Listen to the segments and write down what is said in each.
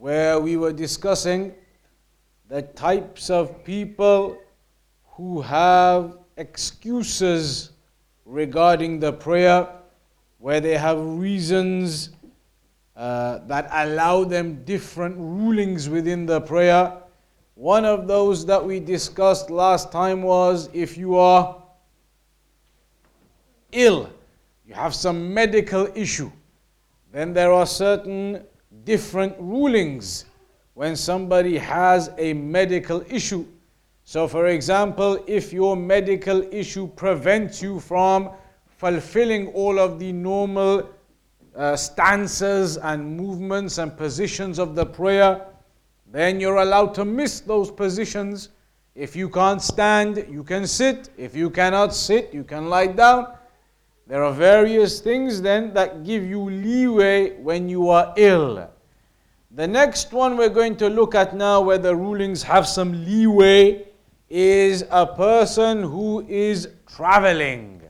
where we were discussing the types of people who have excuses regarding the prayer, where they have reasons uh, that allow them different rulings within the prayer. One of those that we discussed last time was if you are ill, you have some medical issue, then there are certain different rulings when somebody has a medical issue. So, for example, if your medical issue prevents you from fulfilling all of the normal uh, stances and movements and positions of the prayer, then you're allowed to miss those positions. If you can't stand, you can sit. If you cannot sit, you can lie down. There are various things then that give you leeway when you are ill. The next one we're going to look at now, where the rulings have some leeway, is a person who is traveling.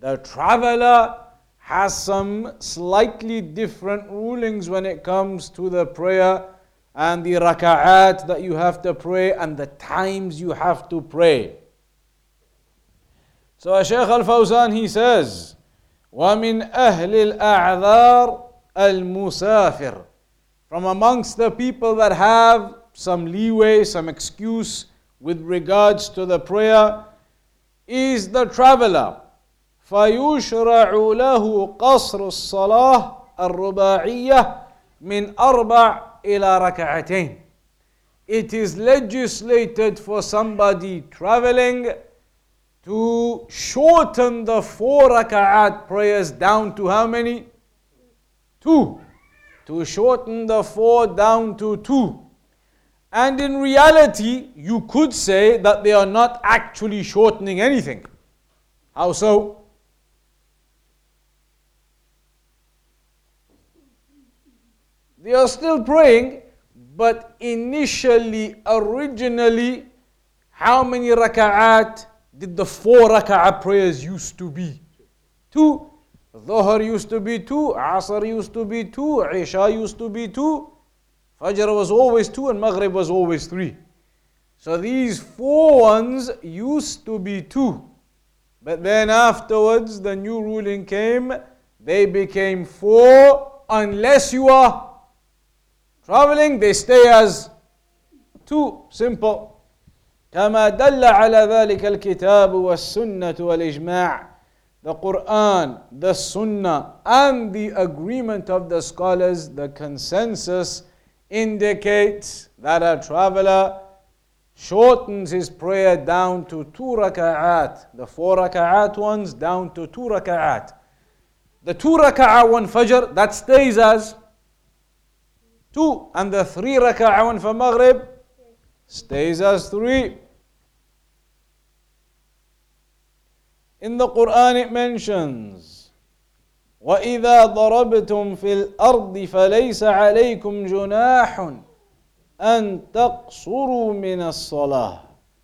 The traveler has some slightly different rulings when it comes to the prayer and the raka'at that you have to pray and the times you have to pray. So Shaykh Al Fawzan he says, وَمِنْ أَهْلِ الْأَعْذَارِ الْمُسَافِرِ From amongst the people that have some leeway, some excuse with regards to the prayer is the traveler. فيشرع له قصر الصلاة الرباعية من أربع إلى ركعتين. It is legislated for somebody traveling to shorten the four raka'at prayers down to how many? Two. To shorten the four down to two. And in reality, you could say that they are not actually shortening anything. How so? They are still praying, but initially, originally, how many raka'at did the four raka'ah prayers used to be? Two. Dhuhr used to be two, Asr used to be two, Isha used to be two, Fajr was always two, and Maghrib was always three. So these four ones used to be two. But then afterwards, the new ruling came, they became four, unless you are traveling, they stay as two. Simple. كما دل على ذلك الكتاب والسنة والإجماع the Quran, the Sunnah, and the agreement of the scholars, the consensus indicates that a traveler shortens his prayer down to two raka'at, the four raka'at ones down to two raka'at. The two raka'at one fajr, that stays as two, and the three raka'at one for maghrib stays as three. In the Quran it mentions وإذا ضربتم في الأرض فليس عليكم جناح أن تقصروا من الصلاة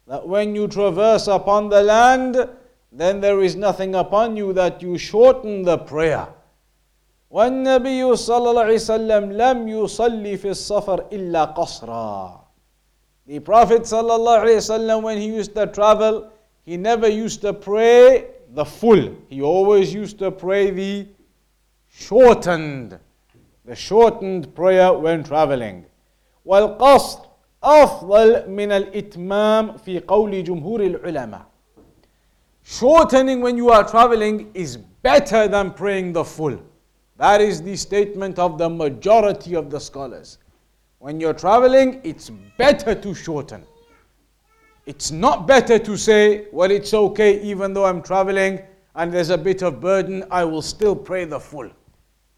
That when you traverse upon the land, then there is nothing upon you that you shorten the prayer. والنبي صلى الله عليه وسلم لم يصلي في السفر إلا قصرا The Prophet صلى الله عليه وسلم when he used to travel, he never used to pray the full. He always used to pray the shortened, the shortened prayer when traveling. والقصر أفضل من الإتمام في قول جمهور العلماء. Shortening when you are traveling is better than praying the full. That is the statement of the majority of the scholars. When you're traveling, it's better to shorten. It's not better to say, well, it's okay, even though I'm traveling and there's a bit of burden, I will still pray the full.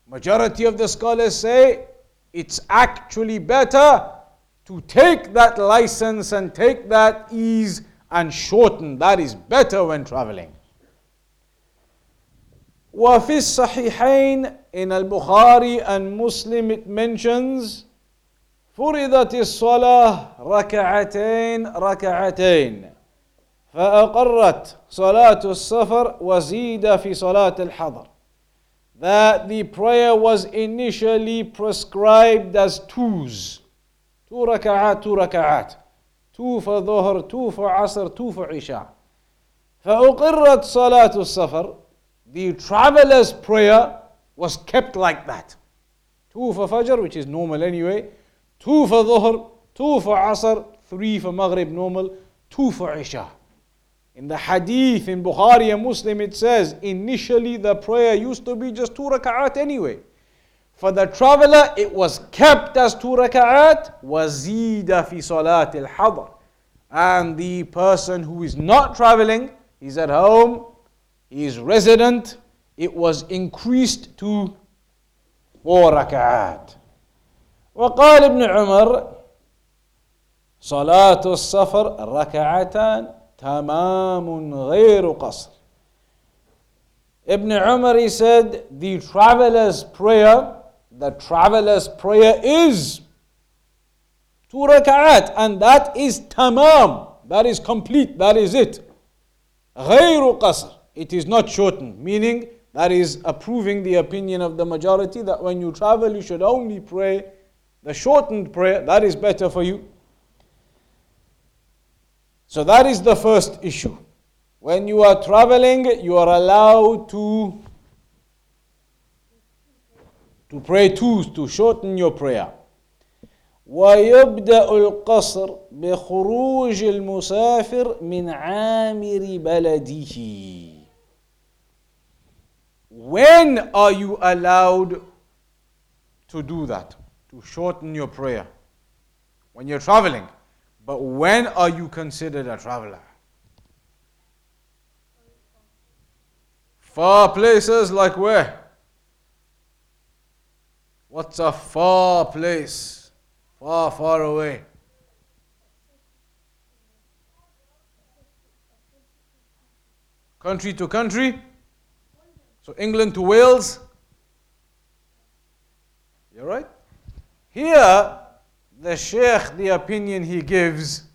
Majority of the scholars say It's actually better to take that license and take that ease and shorten. That is better when traveling. وفي الصحيحين in al-Bukhari and Muslim it mentions فرضت الصلاة ركعتين ركعتين فأقرت صلاة السفر وزيد في صلاة الحضر that the prayer was initially prescribed as twos two ركعات two ركعات two for ظهر two for عصر two for عشاء فأقرت صلاة السفر the traveler's prayer was kept like that. Two for Fajr, which is normal anyway, two for Dhuhr, two for Asr, three for Maghrib normal, two for Isha. In the hadith in Bukhari and Muslim, it says initially the prayer used to be just two rak'at anyway. For the traveler, it was kept as two rak'at, wazida fi salat al hadr. And the person who is not traveling, he's at home, he is resident, it was increased to four rak'at. وقال ابن عمر صلاة السفر ركعتان تمام غير قصر Ibn Umar he said the traveler's prayer the traveler's prayer is two rak'at and that is tamam that is complete that is it غير قصر it is not shortened, meaning that is approving the opinion of the majority that when you travel, you should only pray the shortened prayer, that is better for you. So that is the first issue. When you are traveling, you are allowed to to pray twos, to shorten your prayer. ويبدأ القصر بخروج المسافر من عامر بلده when are you allowed to do that? To shorten your prayer? When you're traveling. But when are you considered a traveler? Far places like where? What's a far place? Far, far away. Country to country? So England to Wales. You're right? Here, the Sheikh, the opinion he gives,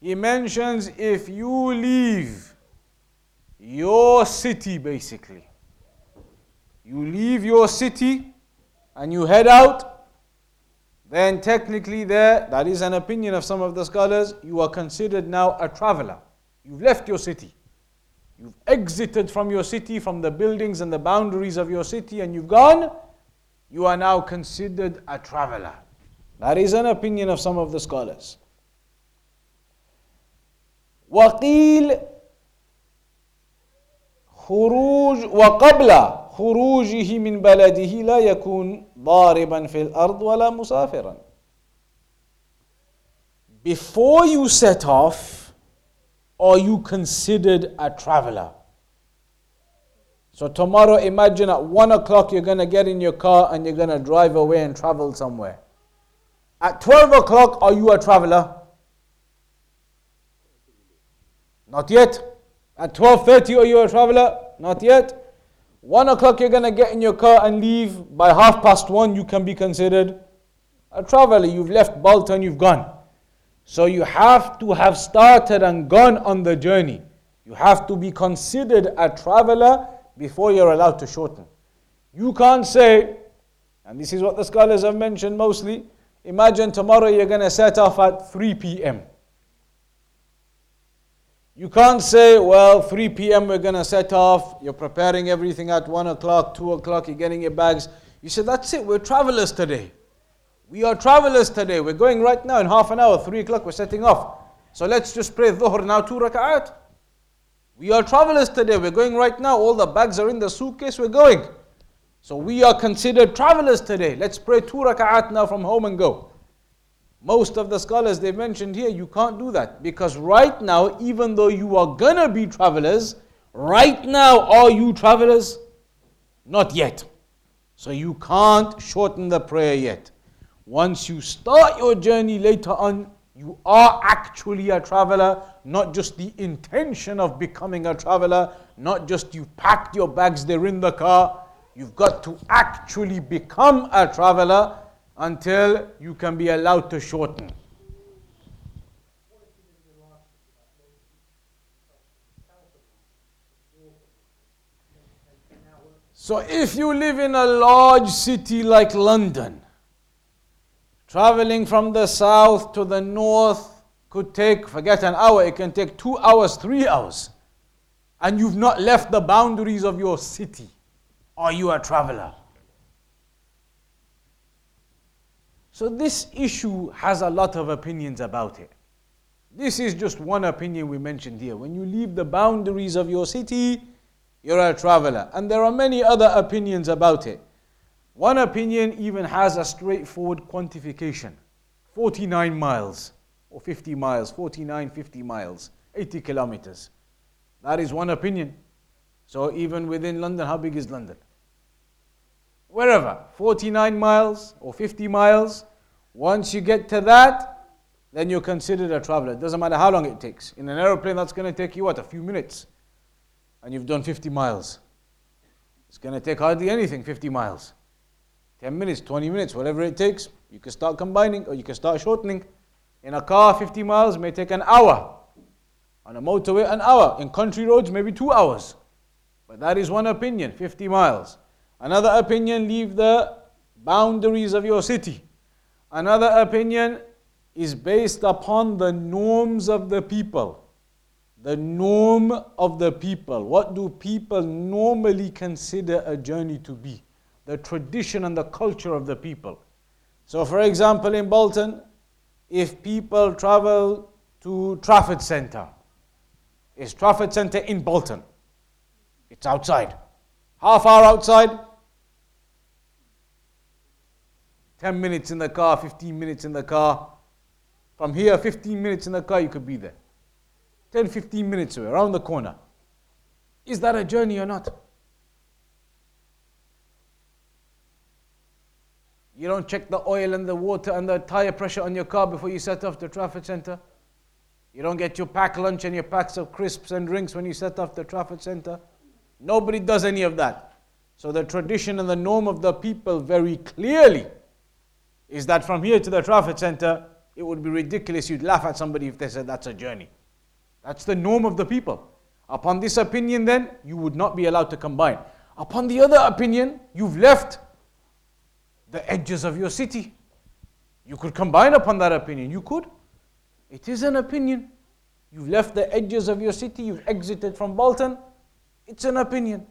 he mentions if you leave your city basically, you leave your city and you head out, then technically there, that is an opinion of some of the scholars, you are considered now a traveler. You've left your city. You've exited from your city, from the buildings and the boundaries of your city, and you've gone You are now considered a traveler. That is an opinion of some of the scholars. وقيل خروج وقبل خروجه من بلده لا يكون ضاربا في الأرض ولا مسافرا. Before you set off, are you considered a traveler? So tomorrow, imagine at one o'clock you're going to get in your car and you're going to drive away and travel somewhere. At 12 o'clock, are you a traveler? Not yet. At 12.30, are you a traveler? Not yet. 1 o'clock, you're going to get in your car and leave. By half past 1, you can be considered a traveler. You've left Bolton, you've gone. So you have to have started and gone on the journey. You have to be considered a traveler before you're allowed to shorten. You can't say, and this is what the scholars have mentioned mostly, imagine tomorrow you're going to set off at 3 p.m. You can't say, well, 3 p.m. we're going to set off, you're preparing everything at 1 o'clock, 2 o'clock, you're getting your bags. You say, that's it, we're travelers today. We are travelers today. We're going right now in half an hour, 3 o'clock, we're setting off. So let's just pray dhuhr now, two rak'at. We are travelers today. We're going right now. All the bags are in the suitcase. We're going. So we are considered travelers today. Let's pray two rak'at now from home and go. Most of the scholars they mentioned here, you can't do that because right now, even though you are gonna be travelers, right now are you travelers? Not yet. So you can't shorten the prayer yet. Once you start your journey later on, you are actually a traveler, not just the intention of becoming a traveler, not just you packed your bags, they're in the car. You've got to actually become a traveler until you can be allowed to shorten. So if you live in a large city like London, traveling from the south to the north could take, forget an hour, it can take two hours, three hours. And you've not left the boundaries of your city. Are you a traveler? So this issue has a lot of opinions about it. This is just one opinion we mentioned here. When you leave the boundaries of your city, you're a traveler. And there are many other opinions about it. One opinion even has a straightforward quantification 49 miles or 50 miles, 49, 50 miles, 80 kilometers. That is one opinion. So even within London, how big is London? Wherever, 49 miles or 50 miles, once you get to that, then you're considered a traveler. It doesn't matter how long it takes. In an aeroplane, that's going to take you what? A few minutes and you've done 50 miles. It's going to take hardly anything, 50 miles. 10 minutes, 20 minutes, whatever it takes. You can start combining or you can start shortening. In a car, 50 miles may take an hour. On a motorway, an hour. In country roads, maybe two hours. But that is one opinion, 50 miles. Another opinion, leave the boundaries of your city. Another opinion is based upon the norms of the people the norm of the people. What do people normally consider a journey to be? The tradition and the culture of the people. So, for example, in Bolton, if people travel to Trafford Centre, is Trafford Centre in Bolton? It's outside. Half hour outside? 10 minutes in the car, 15 minutes in the car. From here, 15 minutes in the car, you could be there. 10, 15 minutes away, around the corner. Is that a journey or not? You don't check the oil and the water and the tire pressure on your car before you set off the Trafford Centre. You don't get your packed lunch and your packs of crisps and drinks when you set off the Trafford Centre. Nobody does any of that. So the tradition and the norm of the people very clearly is that from here to the Trafford Centre, it would be ridiculous. You'd laugh at somebody if they said that's a journey. That's the norm of the people. Upon this opinion, then, you would not be allowed to combine. Upon the other opinion, you've left the edges of your city. You could combine upon that opinion. You could. It is an opinion. You've left the edges of your city, you've exited from Bolton. It's an opinion.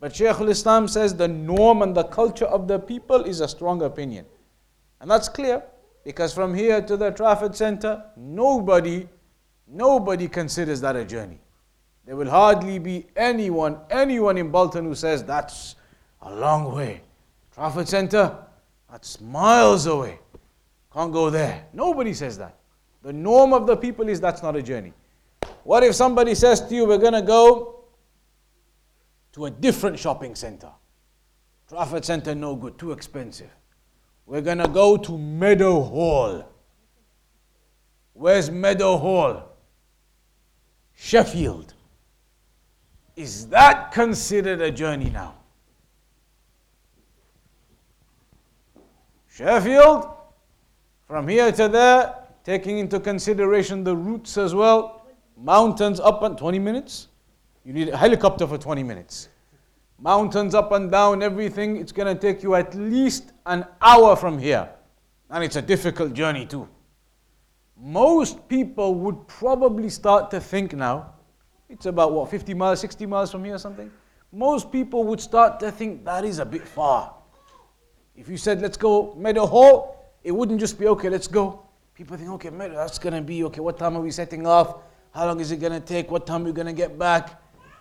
But Shaykh Islam says the norm and the culture of the people is a strong opinion. And that's clear because from here to the Trafford Center, nobody Nobody considers that a journey. There will hardly be anyone, anyone in Bolton who says that's a long way. Trafford Centre, that's miles away. Can't go there. Nobody says that. The norm of the people is that's not a journey. What if somebody says to you, we're going to go to a different shopping center? Trafford Centre, no good, too expensive. We're going to go to Meadowhall. Where's Meadowhall? Sheffield. Is that considered a journey now? Sheffield, from here to there, taking into consideration the routes as well, mountains up and 20 minutes. You need a helicopter for 20 minutes. Mountains up and down, everything, it's going to take you at least an hour from here. And it's a difficult journey too most people would probably start to think now, it's about what, 50 miles, 60 miles from here or something? Most people would start to think that is a bit far. If you said, let's go Meadowhall, it wouldn't just be, okay, let's go. People think, okay, Meadow, that's going to be, okay, what time are we setting off? How long is it going to take? What time are we going to get back?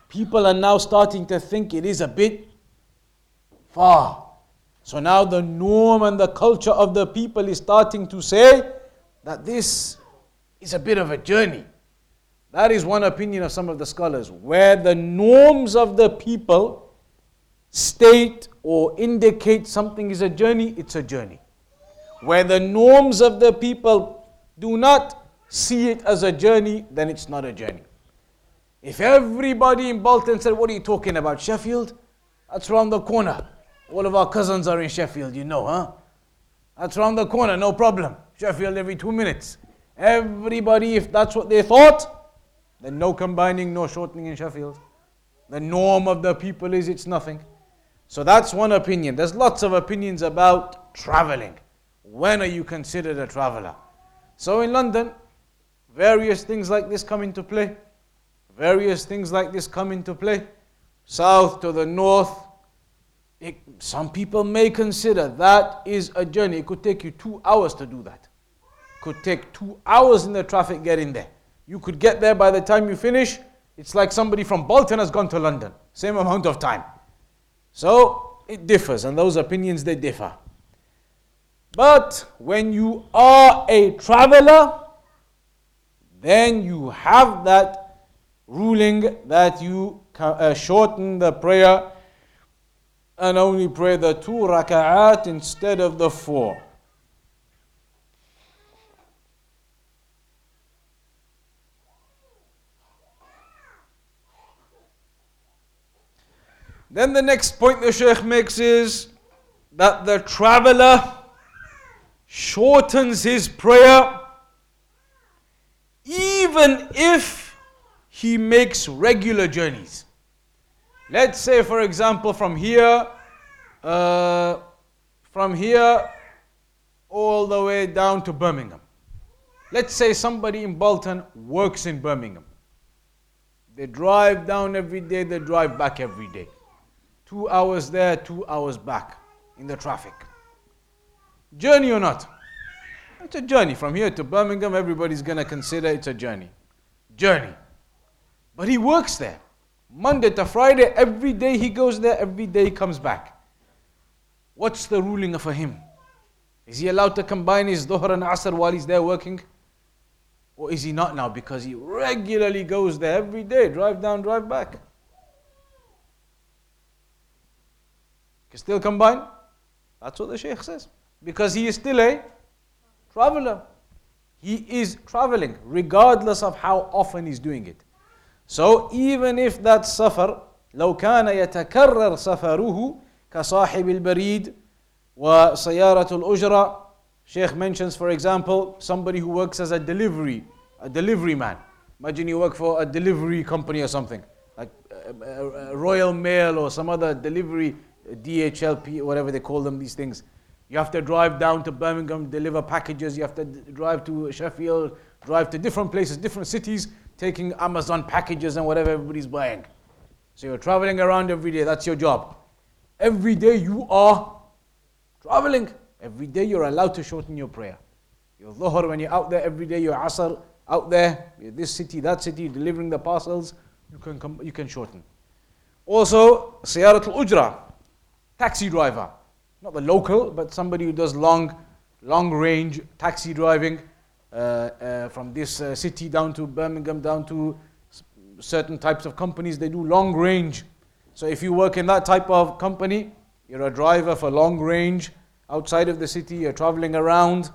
People are now starting to think it is a bit far. So now the norm and the culture of the people is starting to say, that this is a bit of a journey. That is one opinion of some of the scholars, where the norms of the people state or indicate something is a journey, it's a journey. where the norms of the people do not see it as a journey, then it's not a journey. If everybody in Bolton said, What are you talking about? Sheffield? That's around the corner. All of our cousins are in Sheffield, you know, huh? That's around the corner, no problem. Sheffield every two minutes. Everybody, if that's what they thought, then no combining, no shortening in Sheffield. The norm of the people is it's nothing. So that's one opinion. There's lots of opinions about traveling. When are you considered a traveler? So in London, various things like this come into play. Various things like this come into play. South to the north. It, some people may consider that is a journey. It could take you two hours to do that. Could take two hours in the traffic getting there. You could get there by the time you finish. It's like somebody from Bolton has gone to London. Same amount of time. So it differs, and those opinions they differ. But when you are a traveler, then you have that ruling that you uh, shorten the prayer and only pray the two raka'at instead of the four. Then the next point the Shaykh makes is that the traveler shortens his prayer even if he makes regular journeys. Let's say, for example, from here, uh, from here all the way down to Birmingham. Let's say somebody in Bolton works in Birmingham. They drive down every day, they drive back every day. Two hours there, two hours back in the traffic. Journey or not? It's a journey. From here to Birmingham, everybody's going to consider it's a journey. Journey. But he works there. Monday to Friday, every day he goes there, every day he comes back. What's the ruling for him? Is he allowed to combine his Dhuhr and Asr while he's there working? Or is he not now because he regularly goes there every day, drive down, drive back? Can still combine? That's what the Shaykh says. Because he is still a traveler. He is traveling regardless of how often he's doing it. So even if that safar لو كان يتكرر سفره كصاحب البريد وسيارة الأجرة Sheikh mentions for example somebody who works as a delivery a delivery man imagine you work for a delivery company or something like Royal Mail or some other delivery DHLP, whatever they call them, these things. You have to drive down to Birmingham, deliver packages. You have to drive to Sheffield, drive to different places, different cities, taking Amazon packages and whatever everybody's buying. So you're traveling around every day. That's your job. Every day you are traveling. Every day you're allowed to shorten your prayer. Your dhuhr, when you're out there every day, your asr, out there, this city, that city, delivering the parcels, you can, come, you can shorten. Also, siyarat al-ujra, taxi driver, not the local, but somebody who does long, long range taxi driving uh, uh, from this uh, city down to Birmingham, down to certain types of companies. They do long range. So if you work in that type of company, you're a driver for long range outside of the city, you're traveling around,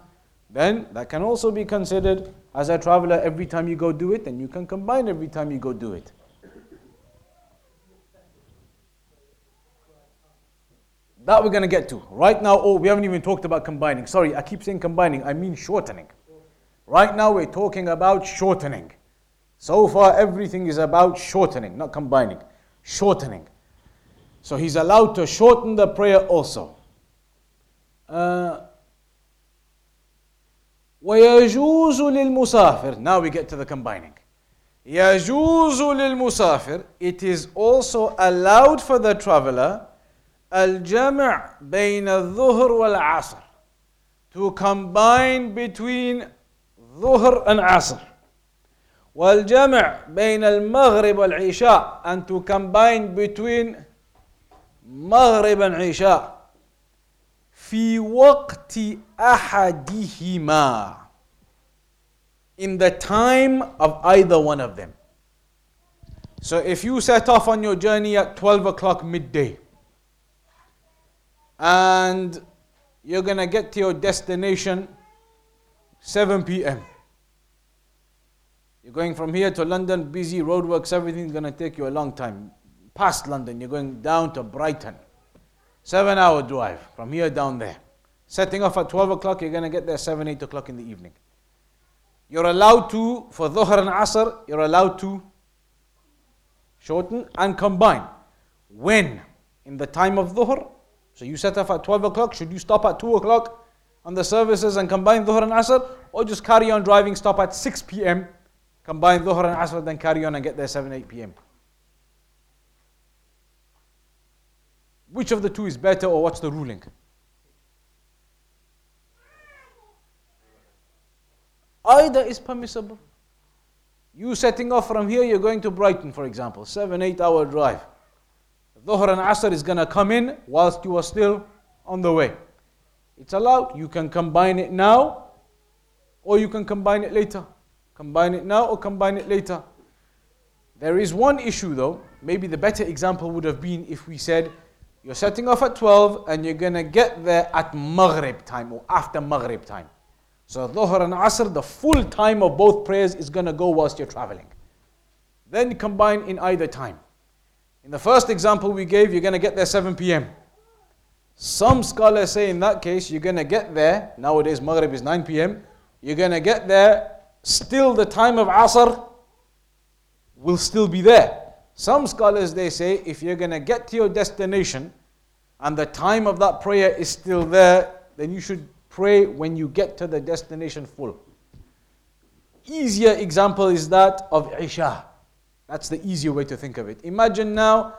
then that can also be considered as a traveler every time you go do it, and you can combine every time you go do it. That we're going to get to. Right now, oh, we haven't even talked about combining. Sorry, I keep saying combining, I mean shortening. Right now, we're talking about shortening. So far, everything is about shortening, not combining. Shortening. So he's allowed to shorten the prayer also. Uh, ويجوز للمسافر now we get to the combining يجوز للمسافر it is also allowed for the traveler الجمع بين الظهر والعصر to combine between ظهر and عصر والجمع بين المغرب والعشاء and to combine between مغرب والعشاء في وقت أحدهما in the time of either one of them. So if you set off on your journey at 12 o'clock midday, and you're going to get to your destination 7 p.m. You're going from here to London, busy roadworks, everything's going to take you a long time. Past London, you're going down to Brighton. Seven hour drive from here down there. Setting off at 12 o'clock, you're going to get there 7, 8 o'clock in the evening. You're allowed to, for Dhuhr and Asr, you're allowed to shorten and combine. When? In the time of Dhuhr. So you set off at 12 o'clock, should you stop at 2 o'clock on the services and combine Dhuhr and Asr? Or just carry on driving, stop at 6 p.m., combine Dhuhr and Asr, then carry on and get there 7, 8 p.m.? Which of the two is better or what's the ruling? Either is permissible. You setting off from here, you're going to Brighton, for example, seven, eight hour drive. Dhuhr and Asr is going to come in whilst you are still on the way. It's allowed. You can combine it now or you can combine it later. Combine it now or combine it later. There is one issue though. Maybe the better example would have been if we said you're setting off at 12 and you're going to get there at Maghrib time or after Maghrib time. So Dhuhr and Asr, the full time of both prayers is going to go whilst you're traveling. Then combine in either time. In the first example we gave, you're going to get there 7 p.m. Some scholars say in that case, you're going to get there, nowadays Maghrib is 9 p.m., you're going to get there, still the time of Asr will still be there. Some scholars they say if you're going to get to your destination and the time of that prayer is still there, then you should pray when you get to the destination full. Easier example is that of Isha. That's the easier way to think of it. Imagine now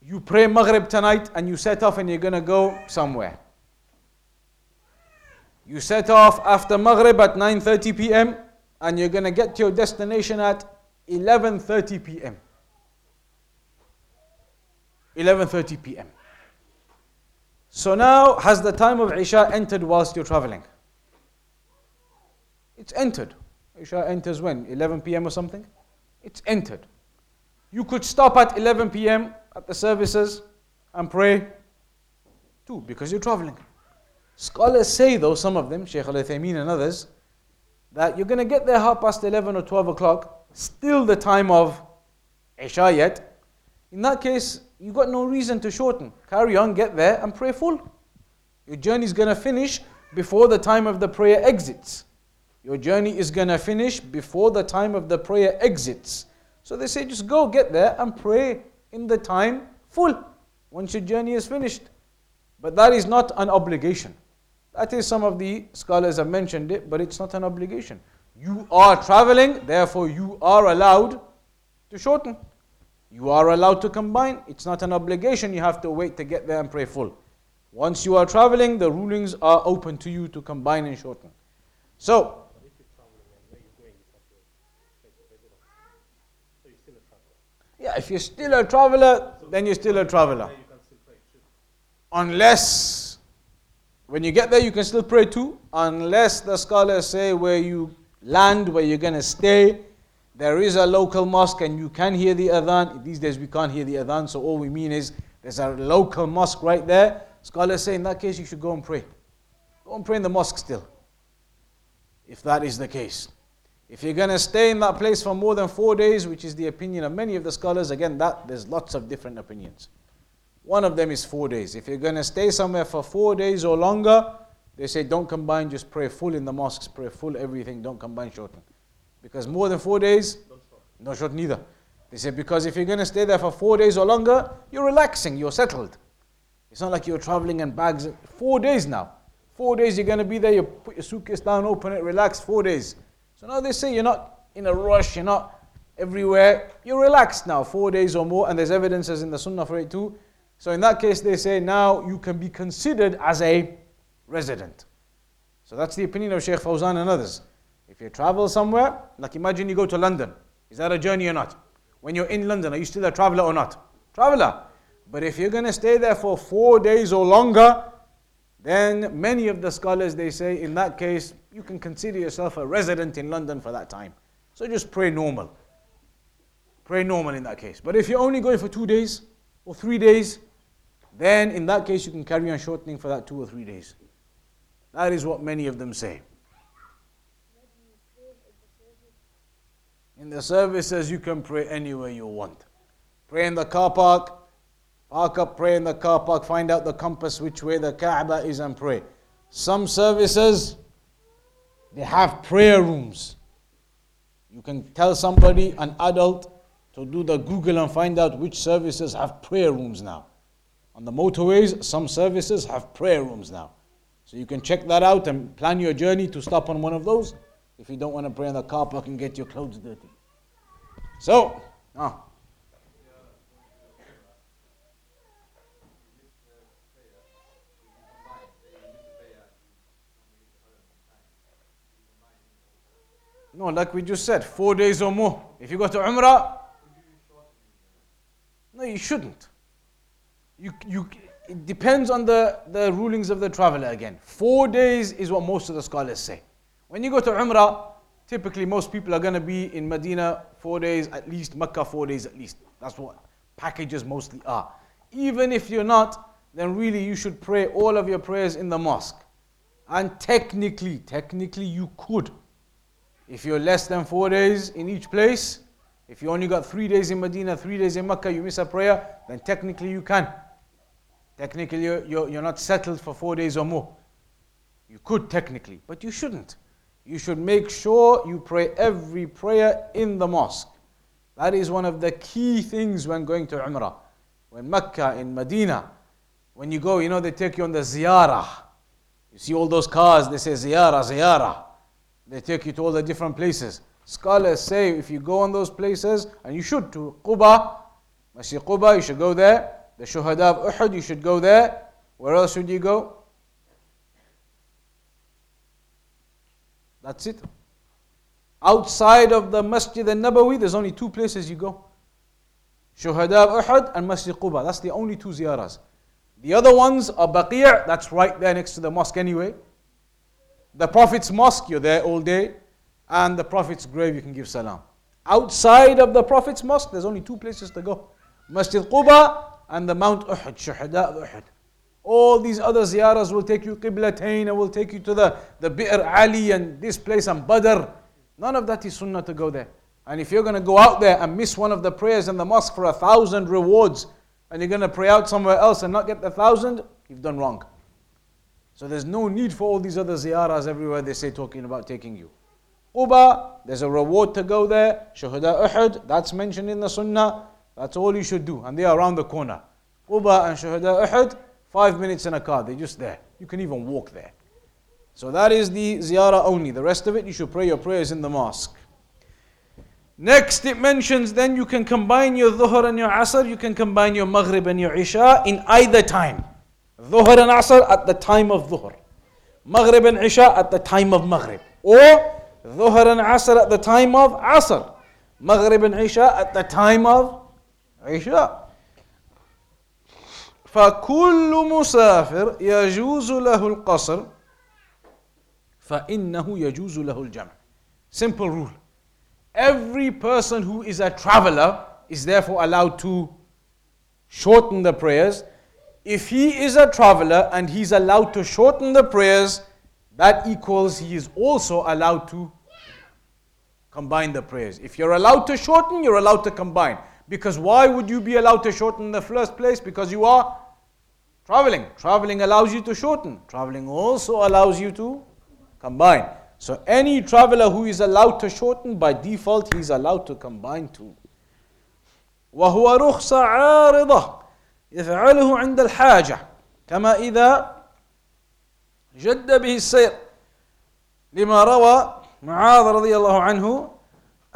you pray Maghrib tonight and you set off and you're going to go somewhere. You set off after Maghrib at 9:30 p.m. and you're going to get to your destination at 11:30 p.m. 11:30 p.m. So now has the time of Isha entered whilst you're traveling? It's entered. Isha enters when? 11 p.m. or something? It's entered. You could stop at 11 p.m. at the services and pray too because you're traveling. Scholars say, though, some of them, Shaykh al Uthaymeen and others, that you're going to get there half past 11 or 12 o'clock, still the time of Isha yet. In that case, you've got no reason to shorten. Carry on, get there, and pray full. Your journey is going to finish before the time of the prayer exits. Your journey is going to finish before the time of the prayer exits. So they say, just go, get there, and pray in the time full once your journey is finished. But that is not an obligation. That is, some of the scholars have mentioned it, but it's not an obligation. You are traveling, therefore, you are allowed to shorten. You are allowed to combine. It's not an obligation. You have to wait to get there and pray full. Once you are traveling, the rulings are open to you to combine and shorten. So, yeah, if you're still a traveler, then you're still a traveler. Unless, when you get there, you can still pray too. Unless the scholars say where you land, where you're going to stay, there is a local mosque and you can hear the adhan. These days we can't hear the adhan, so all we mean is there's a local mosque right there. Scholars say in that case you should go and pray. Go and pray in the mosque still. If that is the case. If you're going to stay in that place for more than four days, which is the opinion of many of the scholars, again, that there's lots of different opinions. One of them is four days. If you're going to stay somewhere for four days or longer, they say don't combine, just pray full in the mosques, pray full everything, don't combine shorten. Because more than four days, no short neither. They say because if you're going to stay there for four days or longer, you're relaxing, you're settled. It's not like you're traveling and bags. Four days now. Four days you're going to be there, you put your suitcase down, open it, relax, four days. So now they say you're not in a rush, you're not everywhere. You're relaxed now, four days or more, and there's evidences in the Sunnah for it too. So in that case, they say now you can be considered as a resident. So that's the opinion of Sheikh Fawzan and others. If you travel somewhere, like imagine you go to London, is that a journey or not? When you're in London, are you still a traveler or not? Traveler. But if you're going to stay there for four days or longer, then many of the scholars they say in that case you can consider yourself a resident in London for that time. So just pray normal. Pray normal in that case. But if you're only going for two days or three days, then in that case you can carry on shortening for that two or three days. That is what many of them say. In the services, you can pray anywhere you want. Pray in the car park, park up, pray in the car park, find out the compass which way the Kaaba is and pray. Some services, they have prayer rooms. You can tell somebody, an adult, to do the Google and find out which services have prayer rooms now. On the motorways, some services have prayer rooms now. So you can check that out and plan your journey to stop on one of those if you don't want to pray in the car park and get your clothes dirty. So, ah. No, like we just said, four days or more. If you go to Umrah, no, you shouldn't. You, you, it depends on the, the rulings of the traveler again. Four days is what most of the scholars say. When you go to Umrah, typically most people are going to be in Medina four days at least, Mecca four days at least. That's what packages mostly are. Even if you're not, then really you should pray all of your prayers in the mosque. And technically, technically you could if you're less than four days in each place, if you only got three days in Medina, three days in Mecca, you miss a prayer, then technically you can. Technically, you're, you're, you're not settled for four days or more. You could technically, but you shouldn't. You should make sure you pray every prayer in the mosque. That is one of the key things when going to Umrah. When Mecca, in Medina, when you go, you know, they take you on the ziyarah. You see all those cars, they say ziyarah, ziyarah. They take you to all the different places. Scholars say if you go on those places, and you should to Quba, Masjid Quba, you should go there. The Shuhada of Uhud, you should go there. Where else should you go? That's it. Outside of the Masjid al Nabawi, there's only two places you go Shuhada of Uhud and Masjid Quba. That's the only two ziyaras. The other ones are Baqi', that's right there next to the mosque anyway. The Prophet's mosque, you're there all day, and the Prophet's grave, you can give salam. Outside of the Prophet's mosque, there's only two places to go Masjid Quba and the Mount Uhud, Shuhada Uhud. All these other ziyaras will take you Qiblatain and will take you to the, the Bi'r Ali and this place and Badr. None of that is sunnah to go there. And if you're going to go out there and miss one of the prayers in the mosque for a thousand rewards, and you're going to pray out somewhere else and not get the thousand, you've done wrong. So there's no need for all these other ziyaras everywhere they say talking about taking you. Quba, there's a reward to go there. Shuhada Uhud, that's mentioned in the Sunnah. That's all you should do. And they are around the corner. Quba and Shuhada Uhud, five minutes in a car. They're just there. You can even walk there. So that is the ziyarah only. The rest of it, you should pray your prayers in the mosque. Next, it mentions then you can combine your dhuhr and your asr, you can combine your maghrib and your isha in either time. Dhuhr and at the time of Dhuhr. Maghrib and at the time of Maghrib. Or Dhuhr and at the time of Asr. Maghrib and at the time of Isha. فكل مسافر يجوز له القصر فإنه يجوز له الجمع. Simple rule. Every person who is a traveler is therefore allowed to shorten the prayers if he is a traveler and he's allowed to shorten the prayers, that equals he is also allowed to combine the prayers. If you're allowed to shorten, you're allowed to combine. Because why would you be allowed to shorten in the first place? Because you are traveling. Traveling allows you to shorten. Traveling also allows you to combine. So any traveler who is allowed to shorten, by default, he is allowed to combine too. وهو رخصة عارضة يفعله عند الحاجة كما إذا جد به السير. لما روى معاذ رضي الله عنه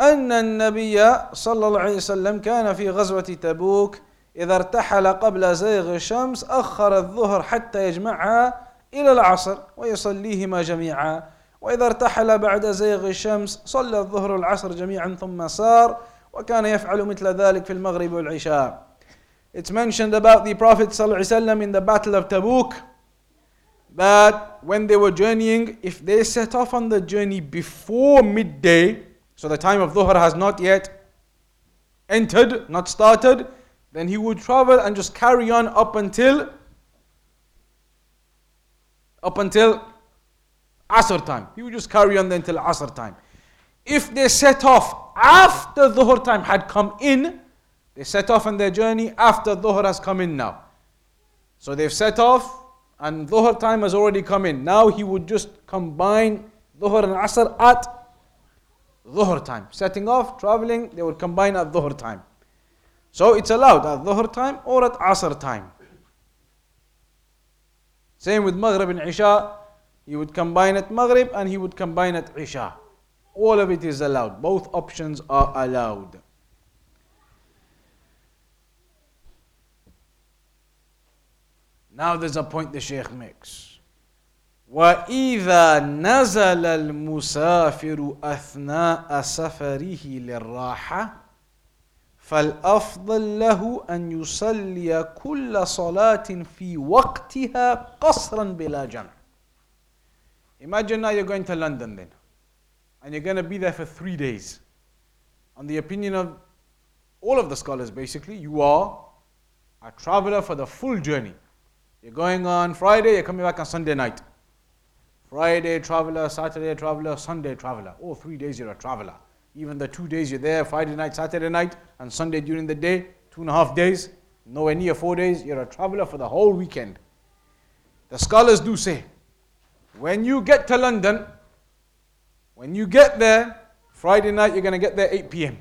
أن النبي صلى الله عليه وسلم كان في غزوة تبوك إذا ارتحل قبل زيغ الشمس أخر الظهر حتى يجمعها إلى العصر ويصليهما جميعا. وإذا ارتحل بعد زيغ الشمس صلى الظهر والعصر جميعا ثم سار وكان يفعل مثل ذلك في المغرب والعشاء. It's mentioned about the Prophet ﷺ in the Battle of Tabuk that when they were journeying, if they set off on the journey before midday, so the time of Dhuhr has not yet entered, not started, then he would travel and just carry on up until up until Asr time. He would just carry on until Asr time. If they set off after Dhuhr time had come in, they set off on their journey after Dhuhr has come in now. So they've set off and Dhuhr time has already come in. Now he would just combine Dhuhr and Asr at Dhuhr time. Setting off, traveling, they would combine at Dhuhr time. So it's allowed at Dhuhr time or at Asr time. Same with Maghrib and Isha. He would combine at Maghrib and he would combine at Isha. All of it is allowed. Both options are allowed. Now there's a point the Shaykh makes. وإذا نزل المسافر أثناء سفره للراحة فالأفضل له أن يصلي كل صلاة في وقتها قصرا بلا جمع. Imagine now you're going to London then, and you're going to be there for three days. On the opinion of all of the scholars, basically, you are a traveler for the full journey. You're going on Friday, you're coming back on Sunday night. Friday traveler, Saturday traveler, Sunday traveler. All three days you're a traveler. Even the two days you're there, Friday night, Saturday night, and Sunday during the day, two and a half days, nowhere near four days, you're a traveler for the whole weekend. The scholars do say, when you get to London, when you get there, Friday night you're going to get there 8 p.m.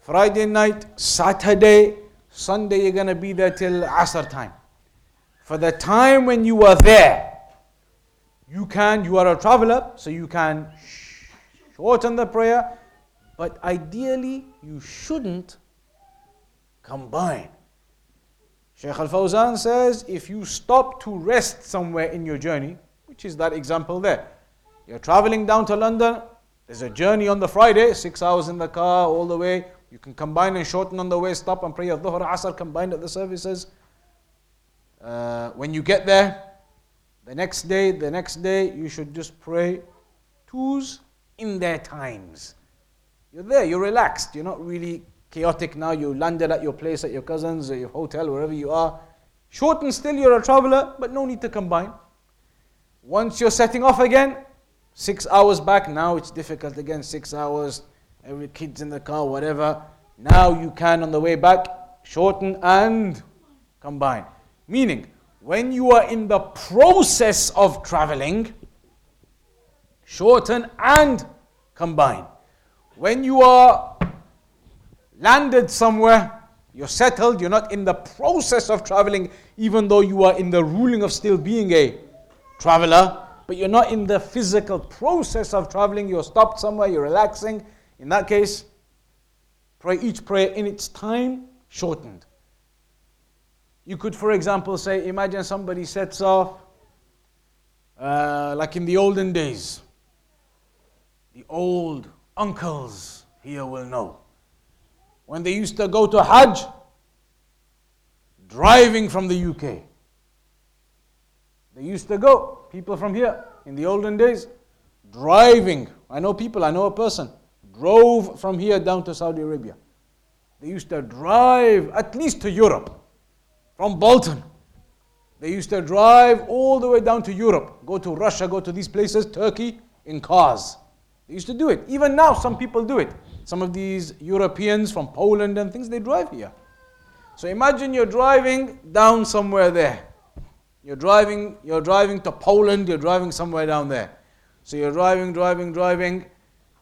Friday night, Saturday, Sunday you're going to be there till Asr time. For the time when you are there, you can, you are a traveler, so you can shorten the prayer, but ideally you shouldn't combine. Shaykh Al Fawzan says if you stop to rest somewhere in your journey, which is that example there, you're traveling down to London, there's a journey on the Friday, six hours in the car all the way. You can combine and shorten on the way, stop and pray your Dhuhr, Asr combined at the services. Uh, when you get there, the next day, the next day, you should just pray twos in their times. You're there, you're relaxed, you're not really chaotic now. You landed at your place, at your cousin's, or your hotel, wherever you are. Shorten still, you're a traveler, but no need to combine. Once you're setting off again, six hours back, now it's difficult again, six hours, every kid's in the car, whatever. Now you can, on the way back, shorten and combine. Meaning, when you are in the process of traveling, shorten and combine. When you are landed somewhere, you're settled, you're not in the process of traveling, even though you are in the ruling of still being a traveler, but you're not in the physical process of traveling, you're stopped somewhere, you're relaxing. In that case, pray each prayer in its time, shortened. You could, for example, say, imagine somebody sets off, uh, like in the olden days. The old uncles here will know. When they used to go to Hajj, driving from the UK. They used to go, people from here, in the olden days, driving. I know people, I know a person, drove from here down to Saudi Arabia. They used to drive at least to Europe from Bolton. They used to drive all the way down to Europe, go to Russia, go to these places, Turkey, in cars. They used to do it. Even now, some people do it. Some of these Europeans from Poland and things, they drive here. So imagine you're driving down somewhere there. You're driving, you're driving to Poland, you're driving somewhere down there. So you're driving, driving, driving.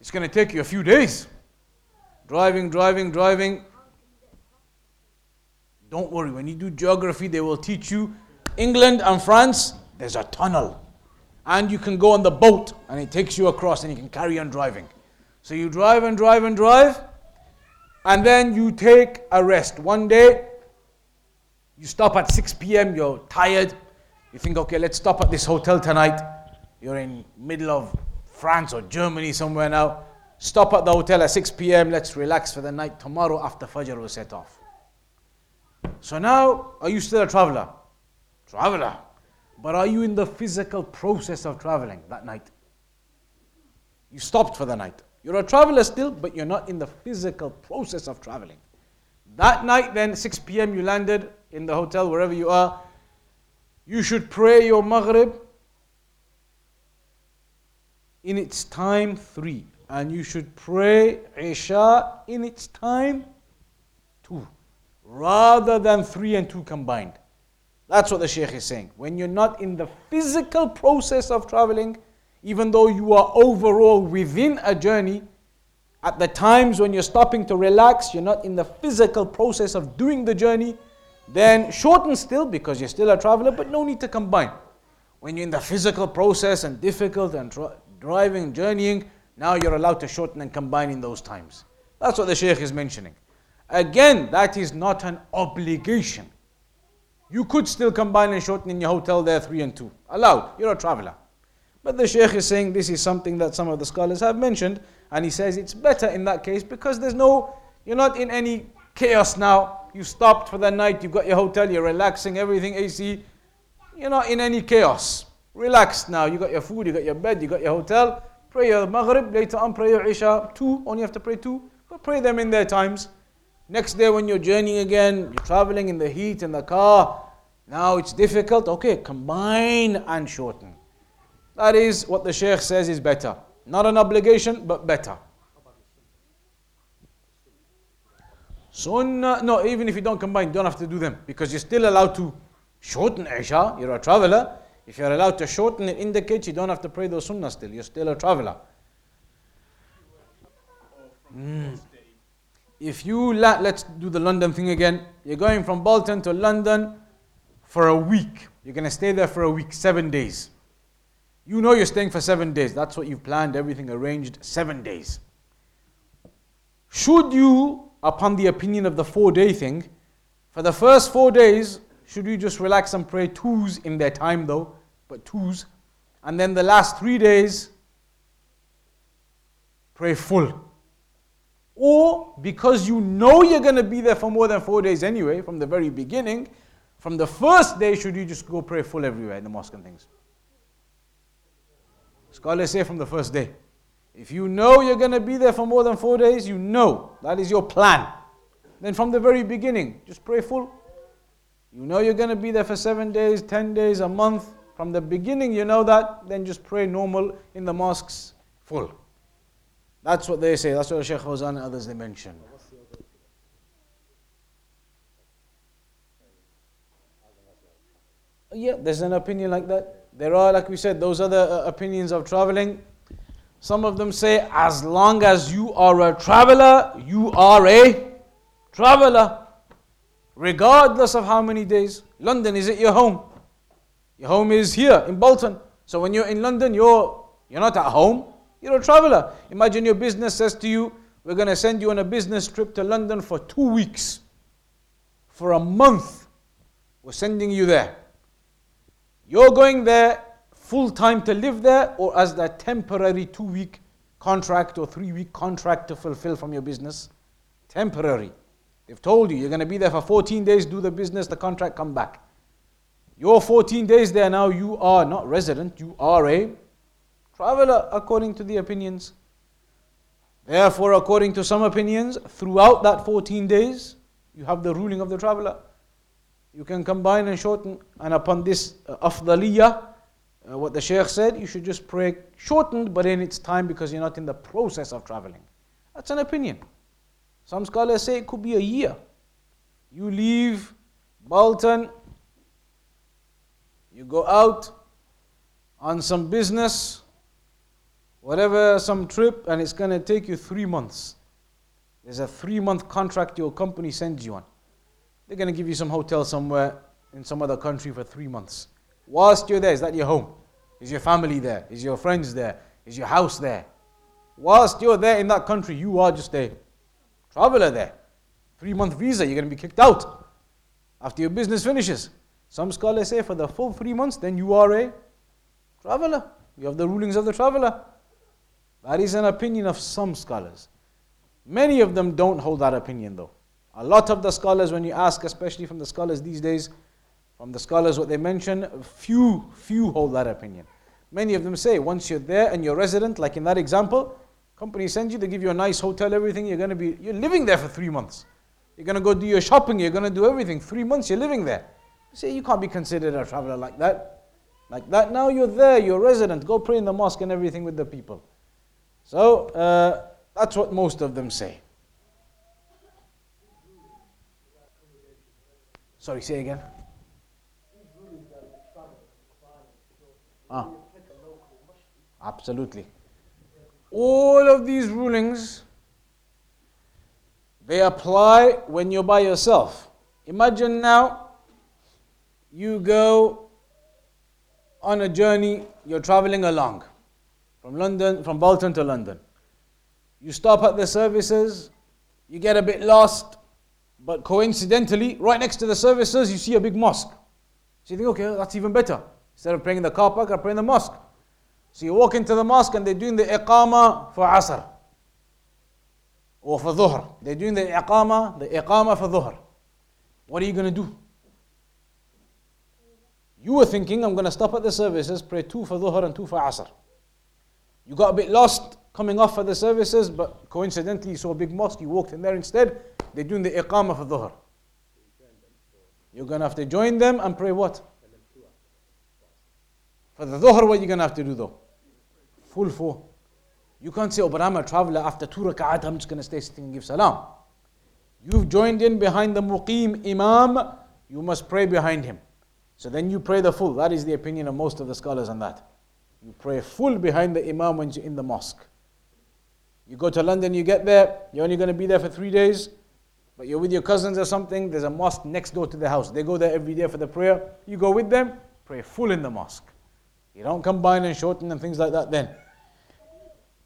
It's going to take you a few days. Driving, driving, driving. Don't worry, when you do geography, they will teach you England and France, there's a tunnel. And you can go on the boat and it takes you across and you can carry on driving. So you drive and drive and drive, and then you take a rest. One day, you stop at 6 p.m., you're tired. You think, okay, let's stop at this hotel tonight. You're in middle of France or Germany somewhere now. Stop at the hotel at 6 p.m., let's relax for the night. Tomorrow after Fajr will set off. So now, are you still a traveler? Traveler. But are you in the physical process of traveling that night? You stopped for the night. You're a traveler still, but you're not in the physical process of traveling. That night, then, 6 p.m., you landed in the hotel, wherever you are. You should pray your Maghrib in its time three. And you should pray Isha in its time two. Rather than three and two combined. That's what the Shaykh is saying. When you're not in the physical process of traveling, even though you are overall within a journey, at the times when you're stopping to relax, you're not in the physical process of doing the journey, then shorten still because you're still a traveler, but no need to combine. When you're in the physical process and difficult and tra- driving, journeying, now you're allowed to shorten and combine in those times. That's what the Shaykh is mentioning. Again, that is not an obligation. You could still combine and shorten in your hotel there, three and two. Allowed. You're a traveler. But the Shaykh is saying this is something that some of the scholars have mentioned, and he says it's better in that case because there's no, you're not in any chaos now. You stopped for the night, you've got your hotel, you're relaxing, everything AC. You're not in any chaos. Relaxed now. You got your food, you got your bed, you got your hotel. Pray your Maghrib, later on pray your Isha. Two, only have to pray two, but pray them in their times. Next day when you're journeying again, you're traveling in the heat in the car. Now it's difficult. Okay, combine and shorten. That is what the Shaykh says is better. Not an obligation, but better. Sunnah, no, even if you don't combine, you don't have to do them because you're still allowed to shorten Isha. You're a traveler. If you're allowed to shorten, it indicates you don't have to pray those sunnah still. You're still a traveler. Mm. If you, la- let's do the London thing again. You're going from Bolton to London for a week. You're going to stay there for a week, seven days. You know you're staying for seven days. That's what you've planned, everything arranged, seven days. Should you, upon the opinion of the four day thing, for the first four days, should you just relax and pray twos in their time though, but twos, and then the last three days, pray full? Or because you know you're going to be there for more than four days anyway, from the very beginning, from the first day, should you just go pray full everywhere in the mosque and things? Scholars say from the first day. If you know you're going to be there for more than four days, you know that is your plan. Then from the very beginning, just pray full. You know you're going to be there for seven days, ten days, a month. From the beginning, you know that. Then just pray normal in the mosques full. That's what they say. That's what Sheikh Fawzan and others they mention. Yeah, there's an opinion like that. There are, like we said, those other uh, opinions of traveling. Some of them say, as long as you are a traveler, you are a traveler. Regardless of how many days. London, is it your home? Your home is here in Bolton. So when you're in London, you're, you're not at home, you're a traveler. Imagine your business says to you, We're going to send you on a business trip to London for two weeks. For a month, we're sending you there. You're going there full time to live there or as the temporary two week contract or three week contract to fulfill from your business? Temporary. They've told you you're going to be there for 14 days, do the business, the contract, come back. You're 14 days there now, you are not resident, you are a traveler according to the opinions. Therefore, according to some opinions, throughout that 14 days, you have the ruling of the traveler. You can combine and shorten, and upon this uh, afdaliyah, uh, what the Shaykh said, you should just pray shortened but in its time because you're not in the process of traveling. That's an opinion. Some scholars say it could be a year. You leave Bolton, you go out on some business, whatever, some trip, and it's going to take you three months. There's a three month contract your company sends you on. They're going to give you some hotel somewhere in some other country for three months. Whilst you're there, is that your home? Is your family there? Is your friends there? Is your house there? Whilst you're there in that country, you are just a traveler there. Three month visa, you're going to be kicked out after your business finishes. Some scholars say for the full three months, then you are a traveler. You have the rulings of the traveler. That is an opinion of some scholars. Many of them don't hold that opinion though. A lot of the scholars, when you ask, especially from the scholars these days, from the scholars what they mention, few, few hold that opinion. Many of them say once you're there and you're resident, like in that example, company sends you, they give you a nice hotel, everything, you're gonna be you're living there for three months. You're gonna go do your shopping, you're gonna do everything. Three months you're living there. You say you can't be considered a traveler like that. Like that now you're there, you're resident, go pray in the mosque and everything with the people. So uh, that's what most of them say. Sorry, say again. Ah. Absolutely. All of these rulings, they apply when you're by yourself. Imagine now you go on a journey, you're traveling along from London, from Bolton to London. You stop at the services, you get a bit lost, but coincidentally, right next to the services, you see a big mosque. So you think, okay, that's even better. Instead of praying in the car park, I pray in the mosque. So you walk into the mosque and they're doing the iqama for asr or for dhuhr. They're doing the iqama, the iqama for dhuhr. What are you going to do? You were thinking, I'm going to stop at the services, pray two for dhuhr and two for asr. You got a bit lost coming off for the services, but coincidentally you saw a big mosque, you walked in there instead. They're doing the iqama for dhuhr. You're going to have to join them and pray what? For the dhuhr, what are you going to have to do though? Full four. You can't say, oh, but I'm a traveler. After two rak'at, I'm just going to stay sitting and give salam. You've joined in behind the muqim imam. You must pray behind him. So then you pray the full. That is the opinion of most of the scholars on that. You pray full behind the imam when you're in the mosque. You go to London, you get there, you're only going to be there for three days, but you're with your cousins or something, there's a mosque next door to the house. They go there every day for the prayer. You go with them, pray full in the mosque. You don't combine and shorten and things like that then.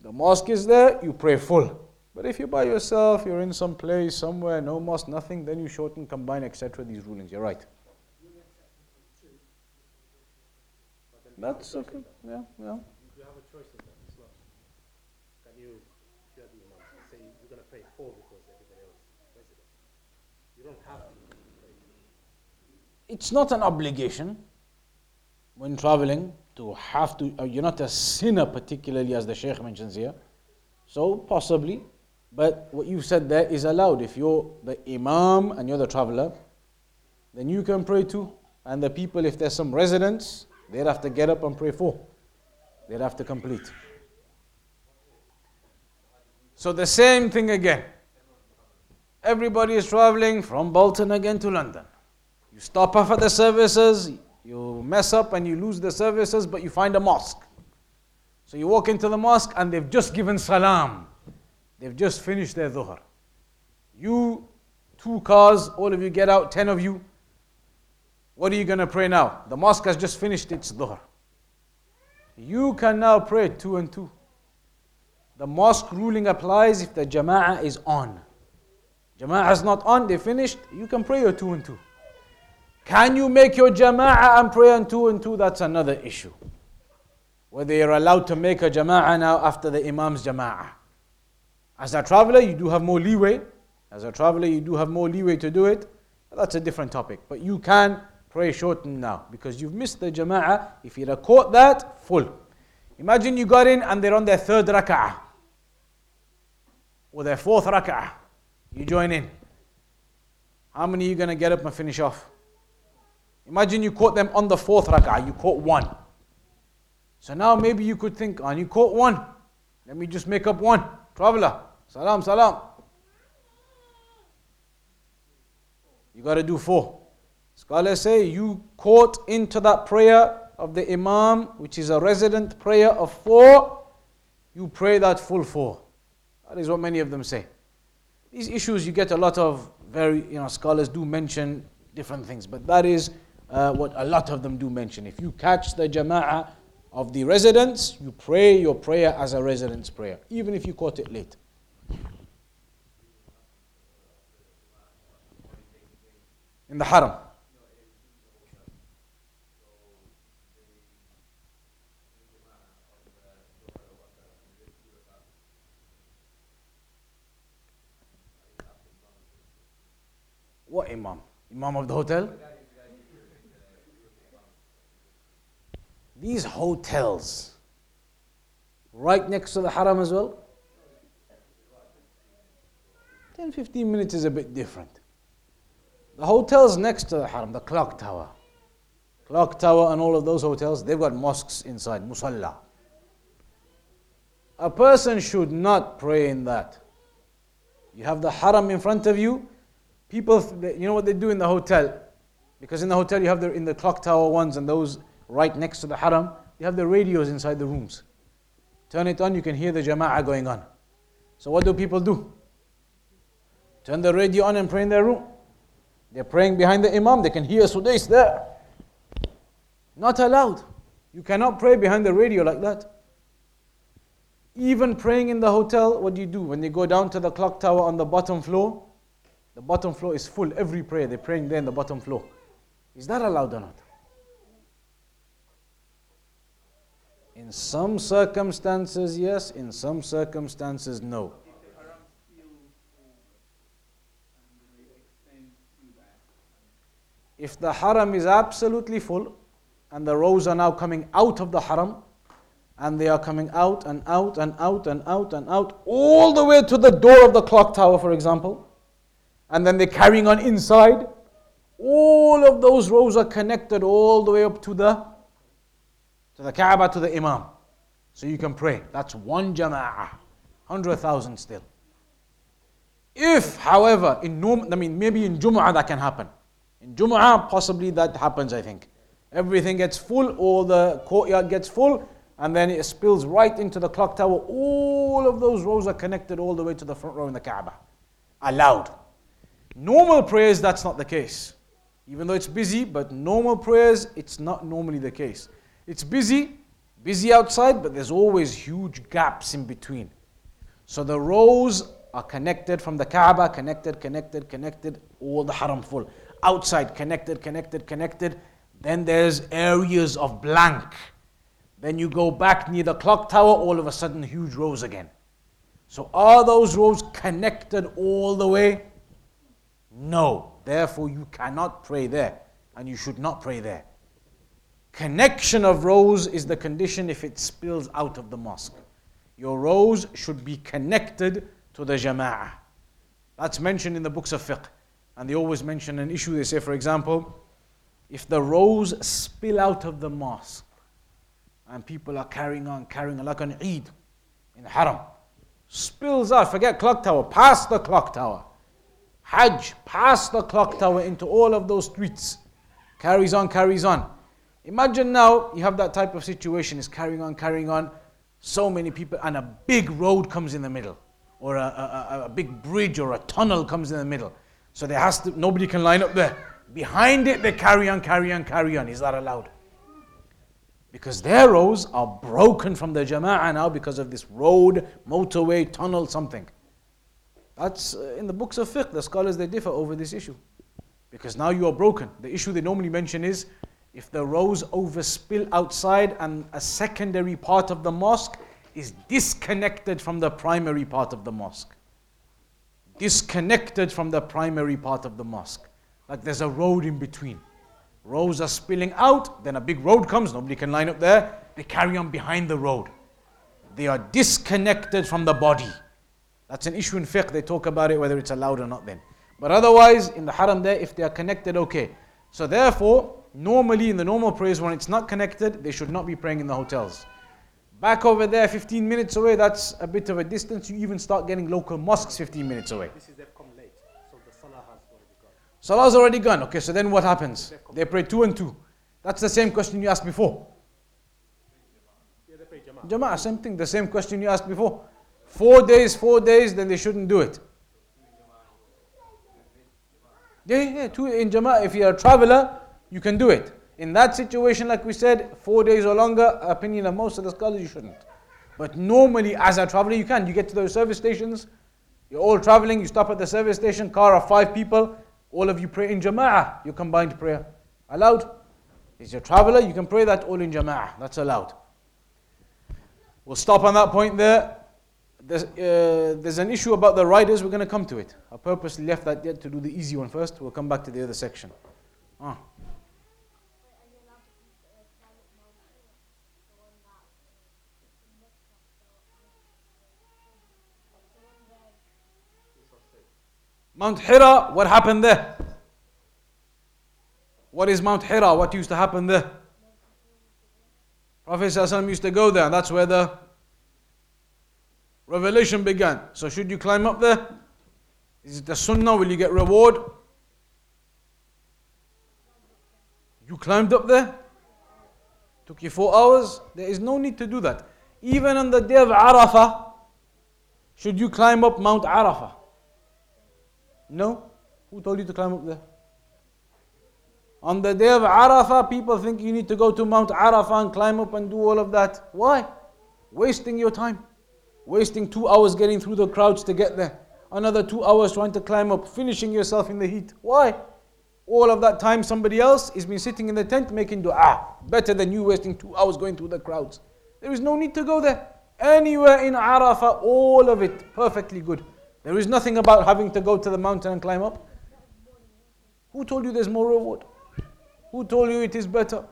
The mosque is there, you pray full. But if you're by yourself, you're in some place, somewhere, no mosque, nothing, then you shorten, combine, etc. These rulings, you're right. That's okay. Yeah, yeah. You have a choice in that as well. Can you, if you're the imam, say you're going to pray four because everybody else is resident? You don't have to pray. It's not an obligation when traveling to have to, uh, you're not a sinner, particularly as the Shaykh mentions here. So, possibly, but what you said there is allowed. If you're the Imam and you're the traveler, then you can pray too. And the people, if there's some residents, they'd have to get up and pray four. They'd have to complete. So, the same thing again. Everybody is traveling from Bolton again to London. You stop off at the services, you mess up and you lose the services, but you find a mosque. So you walk into the mosque and they've just given salam. They've just finished their dhuhr. You, two cars, all of you get out, ten of you. What are you going to pray now? The mosque has just finished its dhuhr. You can now pray two and two. The mosque ruling applies if the jama'ah is on. Jama'ah is not on, they finished, you can pray your two and two. Can you make your jama'ah and pray on two and two? That's another issue. Whether you're allowed to make a jama'ah now after the imam's jama'ah. As a traveler, you do have more leeway. As a traveler, you do have more leeway to do it. That's a different topic. But you can pray shortened now because you've missed the jama'ah. If you'd have caught that, full. Imagine you got in and they're on their third rak'ah or their fourth rak'ah. You join in. How many are you going to get up and finish off? Imagine you caught them on the fourth rak'ah, you caught one. So now maybe you could think, on oh, you caught one. Let me just make up one. Traveler, salam, salam. You got to do four. Scholars say you caught into that prayer of the Imam, which is a resident prayer of four, you pray that full four. That is what many of them say. These issues you get a lot of very, you know, scholars do mention different things, but that is uh, what a lot of them do mention. If you catch the jama'ah of the residents, you pray your prayer as a resident's prayer, even if you caught it late. In the haram. What imam? Imam of the hotel? These hotels, right next to the haram as well, 10 15 minutes is a bit different. The hotels next to the haram, the clock tower, Clock Tower and all of those hotels, they've got mosques inside, musalla. A person should not pray in that. You have the haram in front of you. People, you know what they do in the hotel? Because in the hotel you have the in the clock tower ones and those right next to the haram, you have the radios inside the rooms. Turn it on, you can hear the jama'ah going on. So what do people do? Turn the radio on and pray in their room. They're praying behind the imam, they can hear Sudais there. Not allowed. You cannot pray behind the radio like that. Even praying in the hotel, what do you do? When you go down to the clock tower on the bottom floor, the bottom floor is full. Every prayer, they're praying there in the bottom floor. Is that allowed or not? In some circumstances, yes. In some circumstances, no. If the haram is absolutely full and the rows are now coming out of the haram and they are coming out and out and out and out and out all the way to the door of the clock tower, for example, and then they're carrying on inside, all of those rows are connected all the way up to the to the Kaaba to the Imam. So you can pray. That's one jama'ah. Hundred thousand still. If, however, in Num, I mean maybe in Jum'ah that can happen. In Jum'ah, possibly that happens, I think. Everything gets full, all the courtyard gets full, and then it spills right into the clock tower. All of those rows are connected all the way to the front row in the Kaaba. Allowed. Normal prayers, that's not the case. Even though it's busy, but normal prayers, it's not normally the case. It's busy, busy outside, but there's always huge gaps in between. So the rows are connected from the Kaaba, connected, connected, connected, all the haram full. Outside, connected, connected, connected. Then there's areas of blank. Then you go back near the clock tower, all of a sudden, huge rows again. So are those rows connected all the way? No. Therefore, you cannot pray there, and you should not pray there. Connection of rows is the condition if it spills out of the mosque. Your rows should be connected to the jama'ah. That's mentioned in the books of fiqh. And they always mention an issue. They say, for example, if the rows spill out of the mosque and people are carrying on, carrying on, like an Eid in haram, spills out, forget clock tower, past the clock tower. Hajj, past the clock tower into all of those streets. Carries on, carries on. Imagine now you have that type of situation, it's carrying on, carrying on. So many people, and a big road comes in the middle, or a, a, a big bridge or a tunnel comes in the middle. So there has to, nobody can line up there. Behind it, they carry on, carry on, carry on. Is that allowed? Because their rows are broken from the Jama'ah now because of this road, motorway, tunnel, something. That's uh, in the books of fiqh. The scholars they differ over this issue. Because now you are broken. The issue they normally mention is if the rows overspill outside and a secondary part of the mosque is disconnected from the primary part of the mosque. Disconnected from the primary part of the mosque. Like there's a road in between. Rows are spilling out, then a big road comes, nobody can line up there. They carry on behind the road. They are disconnected from the body. That's an issue in fiqh, they talk about it whether it's allowed or not then. But otherwise, in the haram there, if they are connected, okay. So therefore, Normally, in the normal prayers, when it's not connected, they should not be praying in the hotels. Back over there, 15 minutes away, that's a bit of a distance. You even start getting local mosques 15 minutes away. This is they've come late, so the salah has already gone. Salah's already gone. Okay, so then what happens? They pray two and two. That's the same question you asked before. Yeah, they pray jama'ah. Jama'ah, same thing, the same question you asked before. Four days, four days, then they shouldn't do it. Yeah, yeah, two in Jama'ah. If you're a traveler, you can do it. In that situation, like we said, four days or longer, opinion of most of the scholars, you shouldn't. But normally, as a traveler, you can. You get to those service stations, you're all traveling, you stop at the service station, car of five people, all of you pray in jama'ah, your combined prayer. Allowed? Is a traveler, you can pray that all in jama'ah. That's allowed. We'll stop on that point there. There's, uh, there's an issue about the riders, we're going to come to it. I purposely left that yet to do the easy one first. We'll come back to the other section. Ah. Mount Hira, what happened there? What is Mount Hira? What used to happen there? Prophet ﷺ used to go there, and that's where the revelation began. So, should you climb up there? Is it the sunnah? Will you get reward? You climbed up there? Took you four hours? There is no need to do that. Even on the day of Arafah, should you climb up Mount Arafah? No? Who told you to climb up there? On the day of Arafah, people think you need to go to Mount Arafah and climb up and do all of that. Why? Wasting your time. Wasting two hours getting through the crowds to get there. Another two hours trying to climb up, finishing yourself in the heat. Why? All of that time, somebody else has been sitting in the tent making dua. Better than you wasting two hours going through the crowds. There is no need to go there. Anywhere in Arafah, all of it perfectly good. There is nothing about having to go to the mountain and climb up. Who told you there's more reward? Who told you it is better?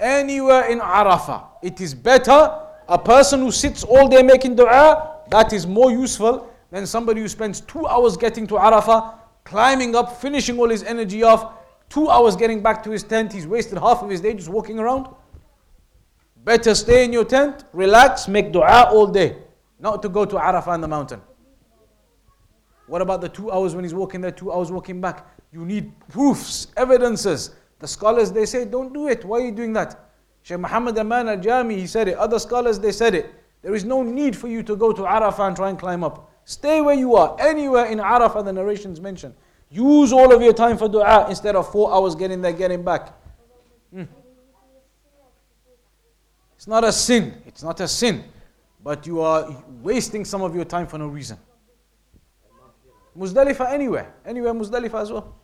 Anywhere in Arafah, it is better. A person who sits all day making dua, that is more useful than somebody who spends two hours getting to Arafah, climbing up, finishing all his energy off, two hours getting back to his tent. He's wasted half of his day just walking around. Better stay in your tent, relax, make dua all day, not to go to Arafah on the mountain. What about the two hours when he's walking there, two hours walking back? You need proofs, evidences. The scholars they say, don't do it. Why are you doing that? Shaykh Muhammad Aman al Jami, he said it. Other scholars they said it. There is no need for you to go to Arafah and try and climb up. Stay where you are. Anywhere in Arafah, the narrations mention. Use all of your time for dua instead of four hours getting there, getting back. Hmm. It's not a sin. It's not a sin. But you are wasting some of your time for no reason. Muzdalifah anywhere. Anywhere Muzdalifah as well.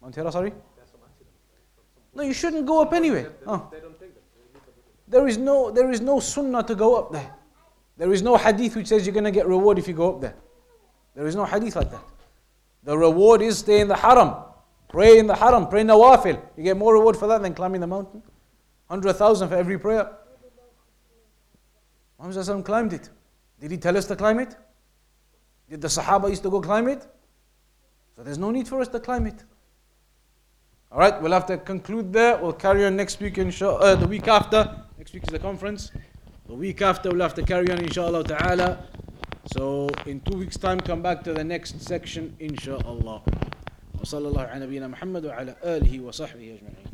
Mount Hira, sorry? No, you shouldn't go up anyway. Oh. There is no there is no sunnah to go up there. There is no hadith which says you're going to get reward if you go up there. There is no hadith like that. The reward is stay in the haram. Pray in the haram. Pray nawafil. You get more reward for that than climbing the mountain. 100,000 for every prayer. Muhammad climbed it. Did he tell us to climb it? Did the Sahaba used to go climb it? So there's no need for us to climb it. All right, we'll have to conclude there. We'll carry on next week, inshallah, uh, the week after. Next week is the conference. The week after, we'll have to carry on, inshallah ta'ala. So, in two weeks' time, come back to the next section, inshallah. وصلى الله على نبينا محمد وعلى آله وصحبه أجمعين